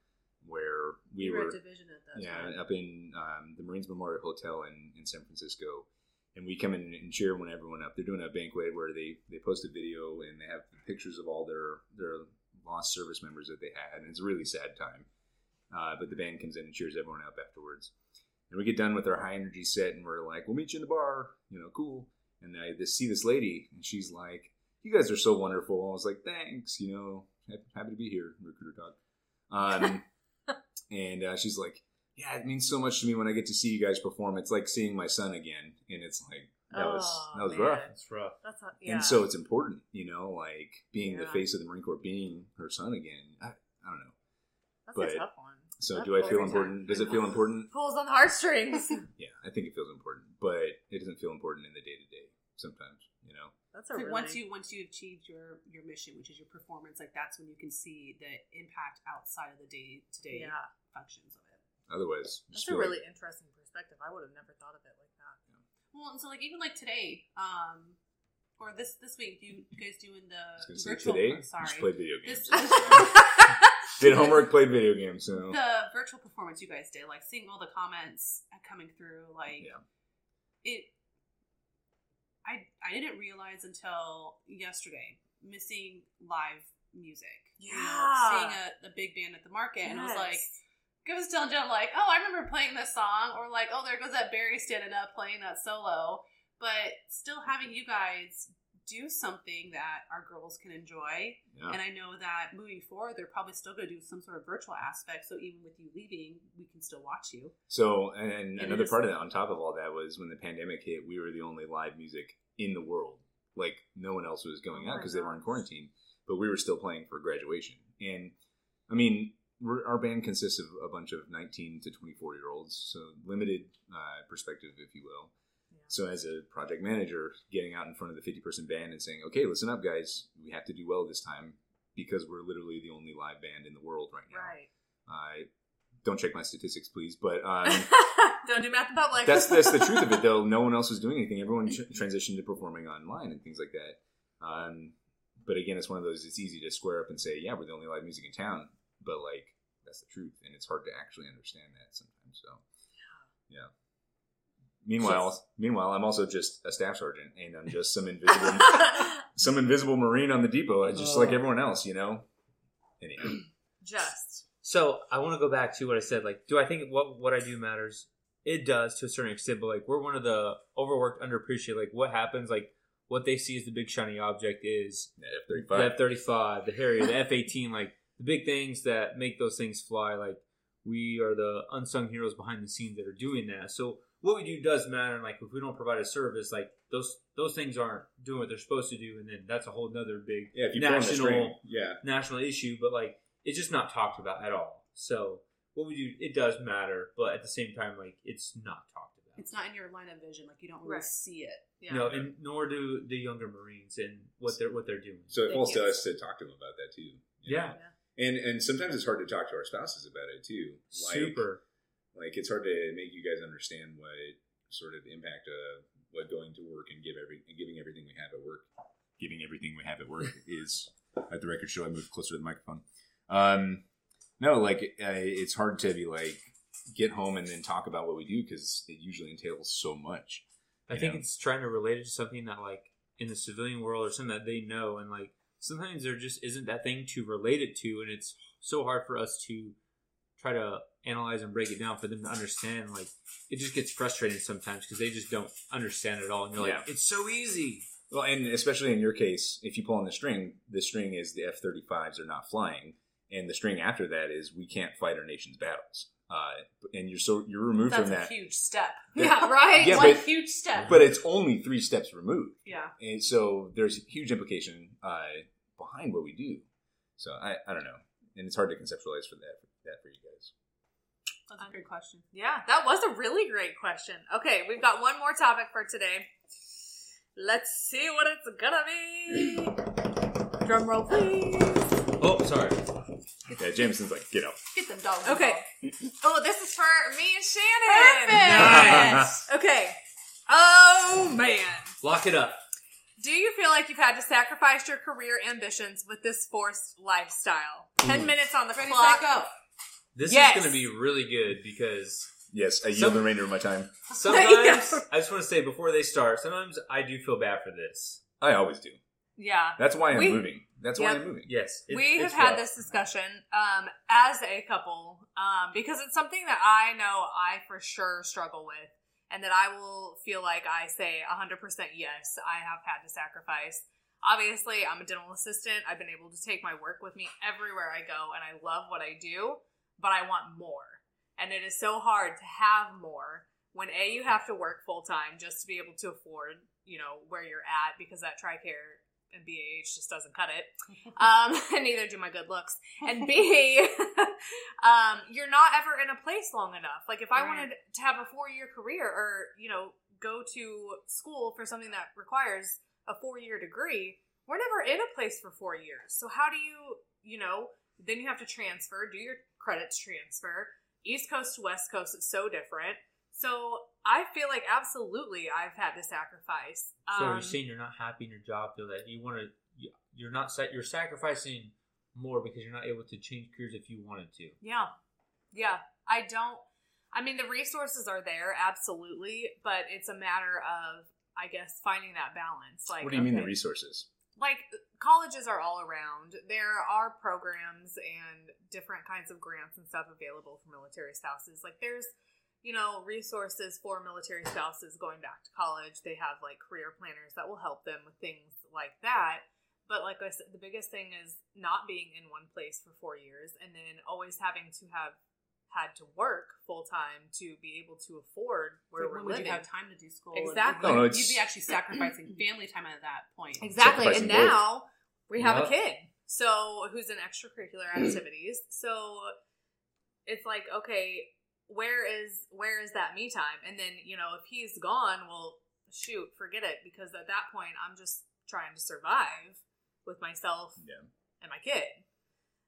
where we you were were at division at that yeah, time. up in um, the Marines Memorial Hotel in, in San Francisco. And we come in and cheer when everyone up. They're doing a banquet where they, they post a video and they have pictures of all their, their lost service members that they had. And it's a really sad time. Uh, but the band comes in and cheers everyone up afterwards. And we get done with our high energy set and we're like, we'll meet you in the bar. You know, cool. And I just see this lady and she's like, you guys are so wonderful. I was like, thanks. You know, happy, happy to be here, Recruiter Talk. Um, and uh, she's like, yeah, it means so much to me when I get to see you guys perform. It's like seeing my son again, and it's like that was Oh, that was man. rough. That's rough. That's not, yeah. And so it's important, you know, like being the face of the Marine Corps, being her son again. I, I don't know. That's but- a tough one. So That do I feel on- important? Does it feel important? Pulls on the heartstrings. Yeah, I think it feels important, but it doesn't feel important in the day to day. Sometimes, you know. That's So a really, once you once you achieved your your mission, which is your performance, like that's when you can see the impact outside of the day to day functions of it. Otherwise, that's a really like, interesting perspective. I would have never thought of it like that. Well, and so like even like today, um, or this this week, you, you guys doing the I say virtual? today. Sorry, Just played video games. This- Did homework, played video games. So the virtual performance you guys did, like seeing all the comments coming through, like Yeah. it. I I didn't realize until yesterday missing live music. You know, Yeah. seeing a, a big band at the market, and I was like. Was telling Jen, like, oh, I remember playing this song, or like, oh, there goes that Barry standing up playing that solo. But still having you guys do something that our girls can enjoy. yeah. And I know that moving forward, they're probably still going to do some sort of virtual aspect. So even with you leaving, we can still watch you. So, and, and another part of that, on top of all that, was when the pandemic hit, we were the only live music in the world. Like no one else was going Oh out because they were in quarantine, but we were still playing for graduation. And I mean, our band consists of a bunch of 19 to 24 year olds, so limited uh, perspective, if you will. So as a project manager, getting out in front of the 50 person band and saying, "Okay, listen up, guys, we have to do well this time because we're literally the only live band in the world right now." Right. I don't check my statistics, please, but um, Don't do math in public. that's that's the truth of it, though. No one else was doing anything. Everyone tr- transitioned to performing online and things like that. Um, but again, it's one of those. It's easy to square up and say, "Yeah, we're the only live music in town," but like that's the truth, and it's hard to actually understand that sometimes. So, yeah. Meanwhile, meanwhile, I'm also just a staff sergeant, and I'm just some invisible, some invisible marine on the depot, just like everyone else, you know. Anyhow, Just. So I want to go back to what I said. Like, do I think what what I do matters? It does to a certain extent, but like we're one of the overworked, underappreciated. Like what happens? Like what they see as the big shiny object is F the thirty five. F thirty five, the Harrier, the F eighteen, like the big things that make those things fly. Like we are the unsung heroes behind the scenes that are doing that. So what we do does matter. And like if we don't provide a service, like those those things aren't doing what they're supposed to do, and then that's a whole nother big Yeah, if you pull on the national string, yeah. national issue. But like it's just not talked about at all. So what we do, it does matter, but at the same time, like it's not talked about. It's not in your line of vision. Like you don't really Right. see it. Yeah. No, and nor do the younger Marines and what they're what they're doing. So it It falls to us to talk to them about that too. you Yeah, know? And and sometimes it's hard to talk to our spouses about it too. Like, super. Like it's hard to make you guys understand what sort of impact of what going to work and give every and giving everything we have at work, giving everything we have at work is. At the record show, I moved closer to the microphone. Um, no, like uh, it's hard to be like get home and then talk about what we do because it usually entails so much. I think know? it's trying to relate it to something that like in the civilian world or something that they know, and like sometimes there just isn't that thing to relate it to, and it's so hard for us to try to analyze and break it down for them to understand. Like it just gets frustrating sometimes because they just don't understand it all, and you're like, Yeah. it's so easy. Well, and especially in your case, if you pull on the string, the string is the F 35s are not flying. And the string after that is we can't fight our nation's battles. Uh, and you're so you're removed That's from a that. huge step. Yeah, right? Yeah, One but- huge step. But it's only three steps removed. yeah. And so there's a huge implication uh, behind what we do. So I, I don't know. And it's hard to conceptualize for that, that for you guys. That's a good question. Yeah, that was a really great question. Okay, we've got one more topic for today. Let's see what it's gonna be. Drum roll, please. Oh, sorry. Okay, Jameson's like, get up. Get them dogs. Okay. involved. Oh, this is for me and Shannon. Nice. Okay. Oh man. Lock it up. Do you feel like you've had to sacrifice your career ambitions with this forced lifestyle? Ten minutes on the Ready, clock. set, go. This Yes. is going to be really good because Yes, I yield Some- the remainder of my time. sometimes I just want to say before they start, sometimes I do feel bad for this. I always do. Yeah. That's why I'm We- moving. That's why I'm moving. Yes, it- we have had rough. this discussion um, as a couple um, because it's something that I know I for sure struggle with, and that I will feel like I say 100% yes, I have had to sacrifice. Obviously, I'm a dental assistant. I've been able to take my work with me everywhere I go, and I love what I do, but I want more. And it is so hard to have more when A, you have to work full time just to be able to afford, you know, where you're at because that TRICARE and BAH just doesn't cut it. Um, and neither do my good looks. And B, um, you're not ever in a place long enough. Like if I Right. wanted to have a four year career or, you know, go to school for something that requires a four year degree, we're never in a place for four years. So how do you, you know, then you have to transfer, do your credits transfer. East Coast to West Coast is so different. So I feel like absolutely I've had to sacrifice. So Um, you're saying you're not happy in your job, feel that you want to, you're not, you're sacrificing more because you're not able to change careers if you wanted to. Yeah. Yeah. I don't I mean the resources are there, absolutely, but it's a matter of I guess finding that balance. Like what do you mean the resources? like colleges are all around. There are programs and different kinds of grants and stuff available for military spouses. Like there's, you know, resources for military spouses going back to college. They have like career planners that will help them with things like that. But like I said, the biggest thing is not being in one place for four years and then always having to have had to work full time to be able to afford where Like, we're when would you have time to do school? and- Exactly. like, No, no, you'd be actually sacrificing family time at that point. Exactly. And Sacrificing both. now we have a kid. So who's in extracurricular activities. So it's like, okay, where is where is that me time? And then, you know, if he's gone, well shoot, forget it. Because at that point I'm just trying to survive with myself Yeah. and my kid.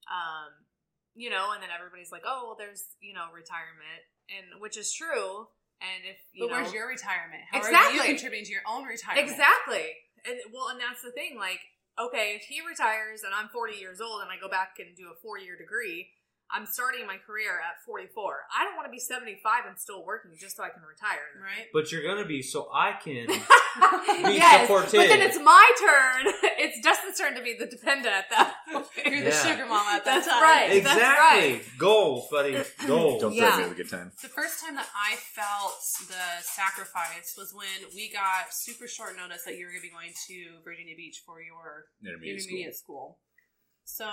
Um, you know, and then everybody's like, Oh, well there's, you know, retirement and which is true. And if you But know where's your retirement? How are Exactly. you contributing to your own retirement? Exactly. And well, and that's the thing. Like, okay, if he retires and I'm 40 years old and I go back and do a four year degree, I'm starting my career at 44. I don't want to be 75 and still working just so I can retire. Right? But you're gonna be so I can. yes, supportive. but then it's my turn. It's Dustin's turn to be the dependent at that point. You're the Yeah. sugar mama at that That's time. right. exactly That's right. goals, buddy. Goals. Don't Yeah. threaten me with a good time. The first time that I felt the sacrifice was when we got super short notice that you were going to be going to Virginia Beach for your Intermediate, intermediate school. So,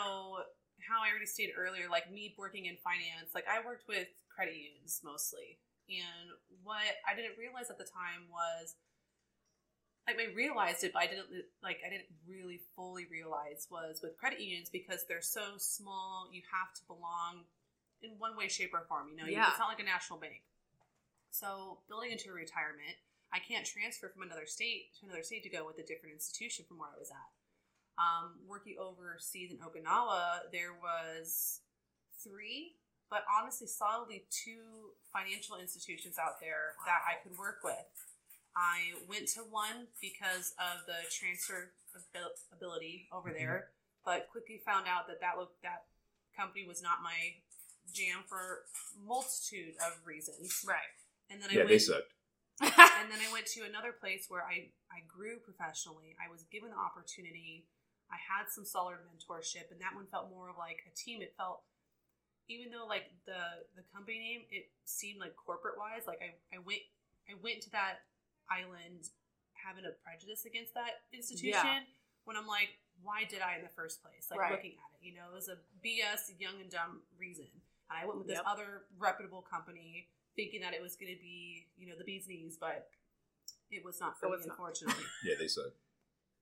how I already stated earlier, like me working in finance, like I worked with credit unions mostly. And what I didn't realize at the time was, like I realized it, but I didn't like I didn't really fully realize was with credit unions because they're so small, you have to belong in one way, shape, or form. You know, Yeah. it's not like a national bank. So building into retirement, I can't transfer from another state to another state to go with a different institution from where I was at. Um, working overseas in Okinawa, there was three, but honestly, solidly two financial institutions out there that I could work with. I went to one because of the transfer ability over there, but quickly found out that that look that company was not my jam for multitude of reasons. Right. And then I Yeah, went, they sucked. and then I went to another place where I, I grew professionally. I was given the opportunity. I had some solid mentorship, and that one felt more of like a team. It felt, even though like the the company name, it seemed like corporate wise. Like I, I went I went to that island having a prejudice against that institution. When I'm like, why did I in the first place? Like Right. looking at it, you know, it was a BS young and dumb reason. And I went with this Yep. other reputable company thinking that it was going to be, you know, the bee's knees, but it was not for It me, was not. unfortunately. Yeah, they sucked.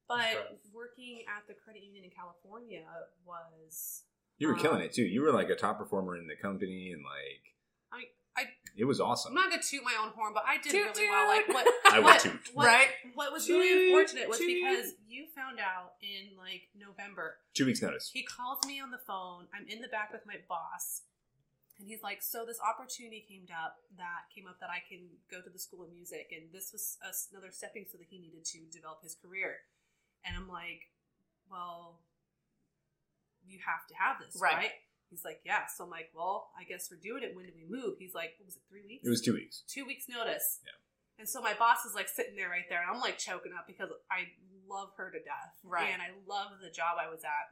But working at the credit union in California was, You were Um, killing it too. You were like a top performer in the company, and like I mean, I, it was awesome. I'm not going to toot my own horn, but I did Toot, really well. Like what, I would what, toot. what, Right. what was really Toot, unfortunate was toot. because you found out in like November Two weeks notice. He calls me on the phone. I'm in the back with my boss. And he's like, So this opportunity came up that came up that I can go to the school of music. And this was a- another stepping stone that he needed to develop his career. And I'm like, Well, you have to have this, Right. right? He's like, Yeah. So I'm like, Well, I guess we're doing it. When do we move? He's like, What was it, three weeks? It was two weeks. two weeks notice. Yeah. And so my boss is like sitting there right there, and I'm like choking up because I love her to death, Right. And I love the job I was at.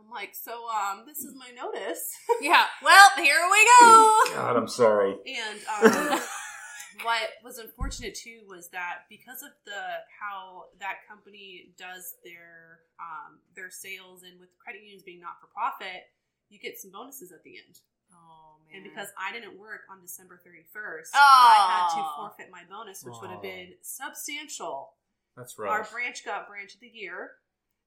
I'm like, so um, this is my notice, yeah. Well, here we go. God, I'm sorry. and um, what was unfortunate too was that because of the how that company does their um, their sales and with credit unions being not for profit, you get some bonuses at the end. Oh man! And because I didn't work on December 31st, Oh. I had to forfeit my bonus, which would have Oh. been substantial. That's right. Our branch got branch of the year,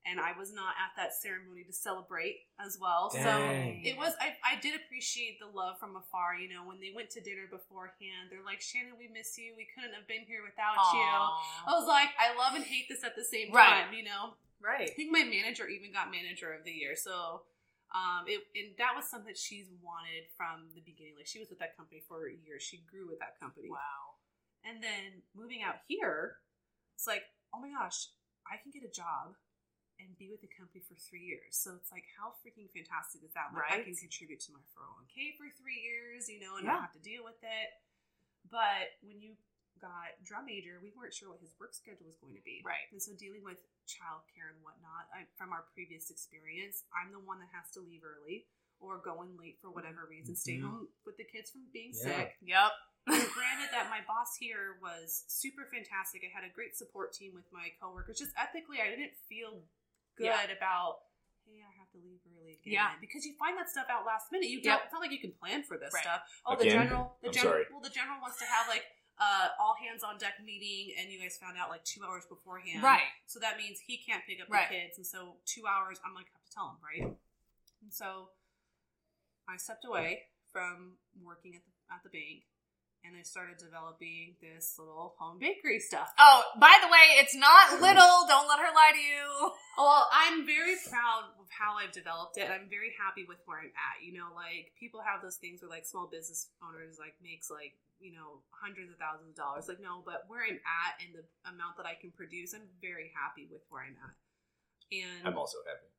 and I was not at that ceremony to celebrate as well. Dang. So it was. I, I did appreciate the love from afar. You know, when they went to dinner beforehand, they're like, "Shannon, we miss you. We couldn't have been here without you." I was like, I love and hate this at the same Right. time. You know, right. I think my manager even got manager of the year. So um it and that was something she's wanted from the beginning. Like she was with that company for years. She grew with that company. Wow. And then moving out here, it's like, oh my gosh, I can get a job and be with the company for three years. So it's like, how freaking fantastic is that? Like, I can contribute to my 401k for three years, you know, and Yeah. not have to deal with it. But when you got drum major, we weren't sure what his work schedule was going to be. Right. And so dealing with childcare and whatnot, I, from our previous experience, I'm the one that has to leave early or go in late for whatever reason, stay Mhm. home with the kids from being Yeah. sick. Yep. Granted that my boss here was super fantastic. I had a great support team with my coworkers. Just ethically, I didn't feel good Yeah. about, hey, I have to leave early again. Yeah. Because you find that stuff out last minute. You Yep. don't. It's not like you can plan for this Right. stuff. Oh, the general. The I'm general. sorry. Well, the general wants to have like uh, all hands on deck meeting, and you guys found out like two hours beforehand. Right. So that means he can't pick up Right. the kids, and so two hours, I'm like have to tell him, right? And so I stepped away from working at the at the bank, and I started developing this little home bakery stuff. Oh, by the way, it's not little. Don't let her lie to you. Well, I'm very proud of how I've developed it. I'm very happy with where I'm at. You know, like people have those things where like small business owners like makes like you know hundreds of thousands of dollars. Like no, but where I'm at and the amount that I can produce, I'm very happy with where I'm at. and I'm also happy.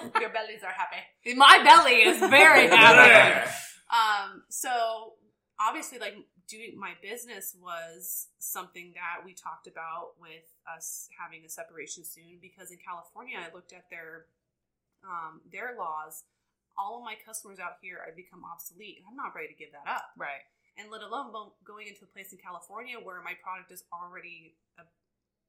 um, your bellies are happy. My belly is very happy. Um, so obviously, like doing my business was something that we talked about with us having a separation soon because in California, I looked at their um, their laws. All of my customers out here, I become obsolete, and I'm not ready to give that up. right. And let alone going into a place in California where my product is already a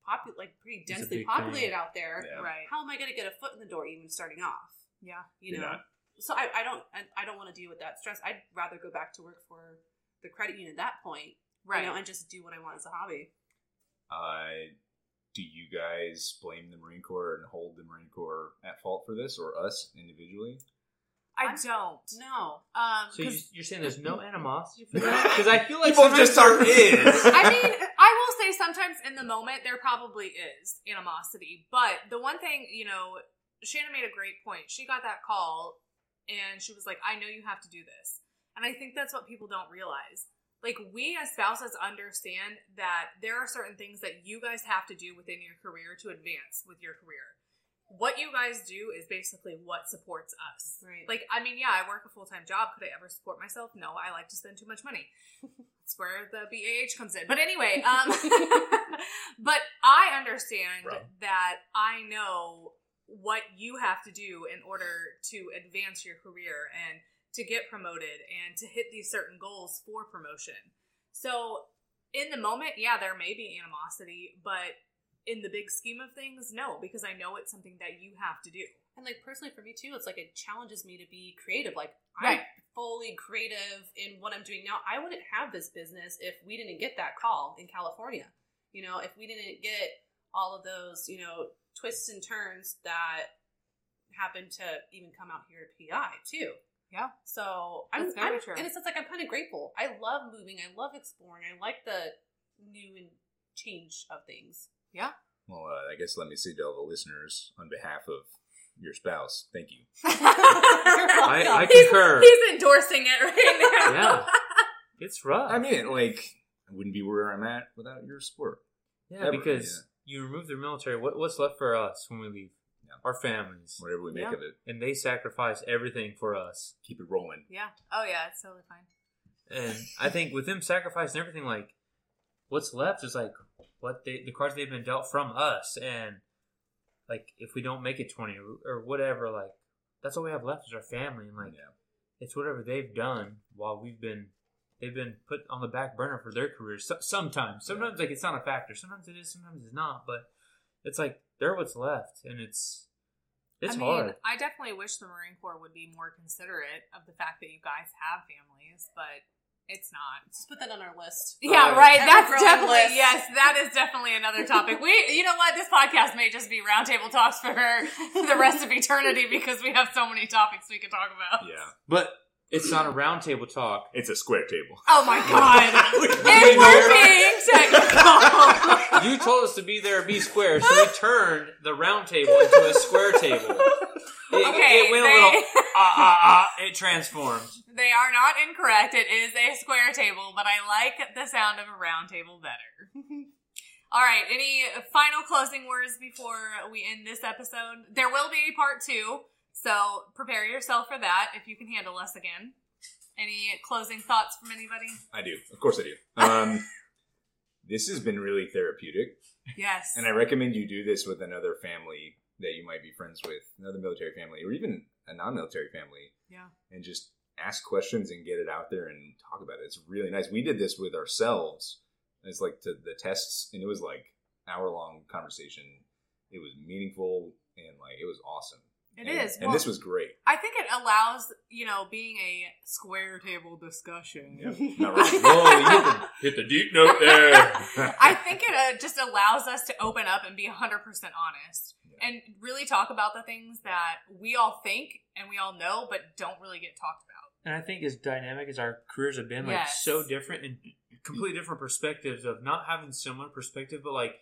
popu- like pretty It's a densely big thing. populated out there. Yeah. Right. How am I going to get a foot in the door even starting off? Yeah. you know not. so i, I don't I, I don't want to deal with that stress i'd rather go back to work for the credit union at that point Right. you know and just do what i want as a hobby Uh, do you guys blame the Marine Corps and hold the Marine Corps at fault for this, or us individually? I I'm- don't. no Um, So you're saying there's no animosity for that? Because I feel like People sometimes just are there is. I mean, I will say sometimes in the moment there probably is animosity, but the one thing, you know, Shannon made a great point. She got that call and she was like, I know you have to do this. And I think that's what people don't realize. Like, we as spouses understand that there are certain things that you guys have to do within your career to advance with your career. What you guys do is basically what supports us. Right. Like, I mean, yeah, I work a full time job. Could I ever support myself? No, I like to spend too much money. That's where the BAH comes in. But anyway, um, but I understand Right. that I know what you have to do in order to advance your career and to get promoted and to hit these certain goals for promotion. So, in the moment, yeah, there may be animosity, but in the big scheme of things, no, because I know it's something that you have to do. and like personally for me too it's like it challenges me to be creative like Right. i'm fully creative in what i'm doing now i wouldn't have this business if we didn't get that call in california you know if we didn't get all of those you know twists and turns that happened to even come out here at PI too Yeah. So I'm, That's very I'm true. and it's just like I'm kind of grateful. I love moving. I love exploring. I like the new and change of things. Yeah. Well, uh, I guess let me say to all the listeners on behalf of your spouse, thank you. I, I he's, concur. he's endorsing it right now. Yeah. It's rough. I mean, like, I wouldn't be where I'm at without your support. yeah, ever, because you remove the military. What, what's left for us when we leave? Yeah. Our families. Whatever we make Yeah. of it, And they sacrifice everything for us. keep it rolling. Yeah. Oh yeah, it's totally fine. And I think with them sacrificing everything, like what's left is like what they the cards they've been dealt from us, and like if we don't make it twenty or, or whatever, like that's all we have left is our family, and like Yeah. it's whatever they've done while we've been they've been put on the back burner for their careers. So, sometimes, sometimes like it's not a factor. Sometimes it is. Sometimes it's not. But it's like they're what's left, and it's it's I mean, hard. I definitely wish the Marine Corps would be more considerate of the fact that you guys have families, but it's not. Just put that on our list. Yeah, Uh, right. That's definitely list. yes. That is definitely another topic. We, you know what? This podcast may just be roundtable talks for the rest of eternity because we have so many topics we could talk about. Yeah, But it's not a round table talk. it's a square table. Oh my god! mean and we're being technical. You told us to be there, be square, so we turned the round table into a square table. It, Okay, it went they- a little ah ah ah. It transformed. They are not incorrect. It is a square table, but I like the sound of a round table better. All right, any final closing words before we end this episode? There will be a part two, so prepare yourself for that if you can handle us again. Any closing thoughts from anybody? I do, of course, I do. Um, this has been really therapeutic, Yes. and I recommend you do this with another family that you might be friends with, another military family, or even a non-military family. Yeah. and just ask questions and get it out there and talk about it. It's really nice. We did this with ourselves. It's like to the tests, and it was like hour long conversation. It was meaningful and like it was awesome. It and, is. and Well, this was great. I think it allows, you know, being a square table discussion. Not right. Whoa, you hit the, hit the deep note there. I think it uh, just allows us to open up and be 100% honest Yeah. and really talk about the things that we all think and we all know, but don't really get talked about. And I think as dynamic as our careers have been, like Yes. so different and completely different perspectives of not having similar perspective, but like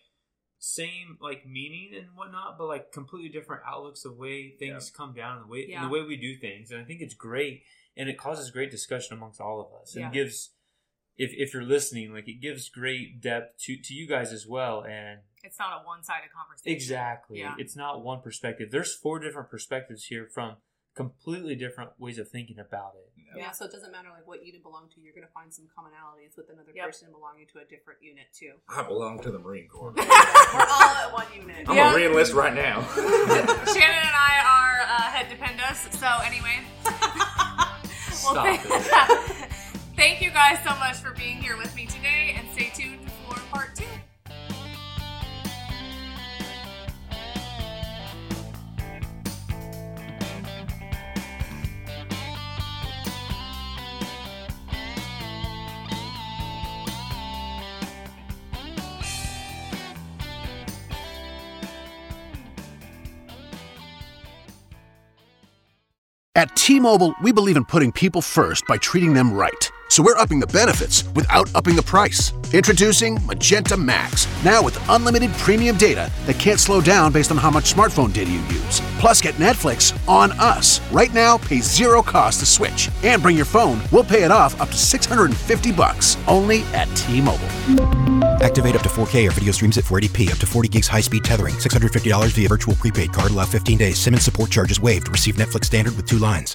same like meaning and whatnot, but like completely different outlooks of way things come down and the way Yeah. and the way we do things. And I think it's great, and it causes great discussion amongst all of us, and Yeah. gives if if you're listening, like it gives great depth to to you guys as well, and It's not a one-sided conversation. exactly, Yeah. it's not one perspective. There's four different perspectives here from completely different ways of thinking about it. Yeah, so it doesn't matter like what unit you belong to. You're going to find some commonalities with another Yep. person belonging to a different unit too. I belong to the Marine Corps. We're all at one unit. I'm Yeah. a re-enlist right now. Shannon and I are uh, head defenders. So anyway, well, Stop thank, thank you guys so much for being here with me today, and stay tuned for part two. At T-Mobile, we believe in putting people first by treating them right. So we're upping the benefits without upping the price. Introducing Magenta Max, now with unlimited premium data that can't slow down based on how much smartphone data you use. Plus, get Netflix on us. Right now, pay zero cost to switch. And bring your phone, we'll pay it off up to 650 bucks. Only at T-Mobile. Activate up to 4K or video streams at 480p, up to 40 gigs high speed tethering, $650 via virtual prepaid card, allow 15 days. SIM and support charges waived. Receive Netflix standard with two lines.